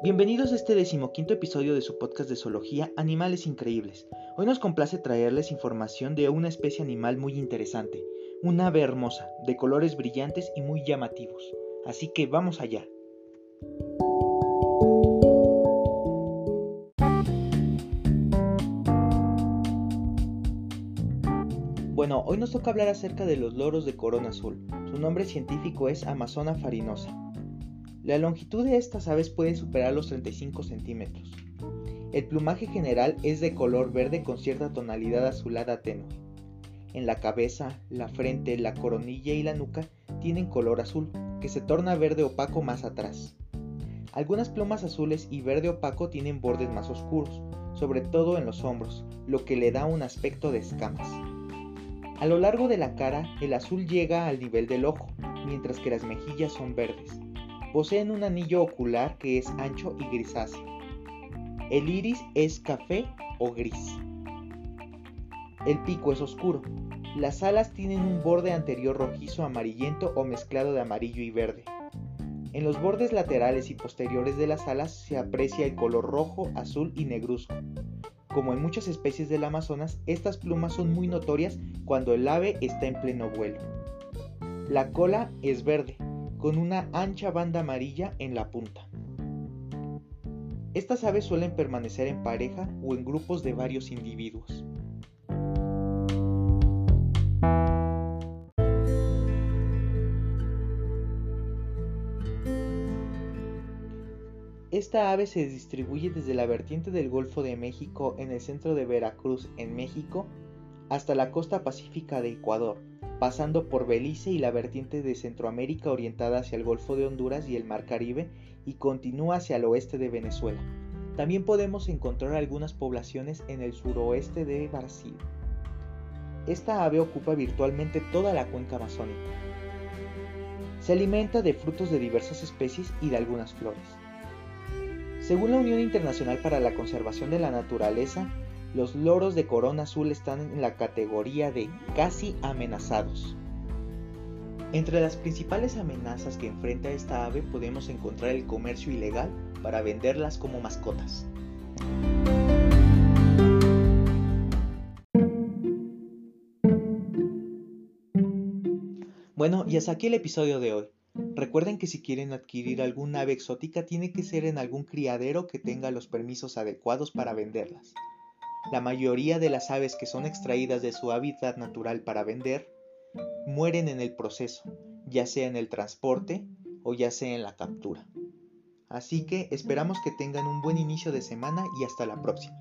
Bienvenidos a este decimoquinto episodio de su podcast de zoología Animales Increíbles. Hoy nos complace traerles información de una especie animal muy interesante, un ave hermosa, de colores brillantes y muy llamativos. Así que vamos allá. Bueno, hoy nos toca hablar acerca de los loros de corona azul. Su nombre científico es Amazona farinosa. La longitud de estas aves puede superar los 35 centímetros. El plumaje general es de color verde con cierta tonalidad azulada tenue. En la cabeza, la frente, la coronilla y la nuca tienen color azul, que se torna verde opaco más atrás. Algunas plumas azules y verde opaco tienen bordes más oscuros, sobre todo en los hombros, lo que le da un aspecto de escamas. A lo largo de la cara, el azul llega al nivel del ojo, mientras que las mejillas son verdes. Poseen un anillo ocular que es ancho y grisáceo. El iris es café o gris. El pico es oscuro. Las alas tienen un borde anterior rojizo amarillento o mezclado de amarillo y verde. En los bordes laterales y posteriores de las alas se aprecia el color rojo, azul y negruzco. Como en muchas especies del Amazonas, estas plumas son muy notorias cuando el ave está en pleno vuelo. La cola es verde, con una ancha banda amarilla en la punta. Estas aves suelen permanecer en pareja o en grupos de varios individuos. Esta ave se distribuye desde la vertiente del Golfo de México en el centro de Veracruz, en México, hasta la costa pacífica de Ecuador, pasando por Belice y la vertiente de Centroamérica orientada hacia el Golfo de Honduras y el Mar Caribe y continúa hacia el oeste de Venezuela. También podemos encontrar algunas poblaciones en el suroeste de Brasil. Esta ave ocupa virtualmente toda la cuenca amazónica. Se alimenta de frutos de diversas especies y de algunas flores. Según la Unión Internacional para la Conservación de la Naturaleza, los loros de corona azul están en la categoría de casi amenazados. Entre las principales amenazas que enfrenta esta ave podemos encontrar el comercio ilegal para venderlas como mascotas. Bueno, y hasta aquí el episodio de hoy. Recuerden que si quieren adquirir algún ave exótica tiene que ser en algún criadero que tenga los permisos adecuados para venderlas. La mayoría de las aves que son extraídas de su hábitat natural para vender mueren en el proceso, ya sea en el transporte o ya sea en la captura. Así que esperamos que tengan un buen inicio de semana y hasta la próxima.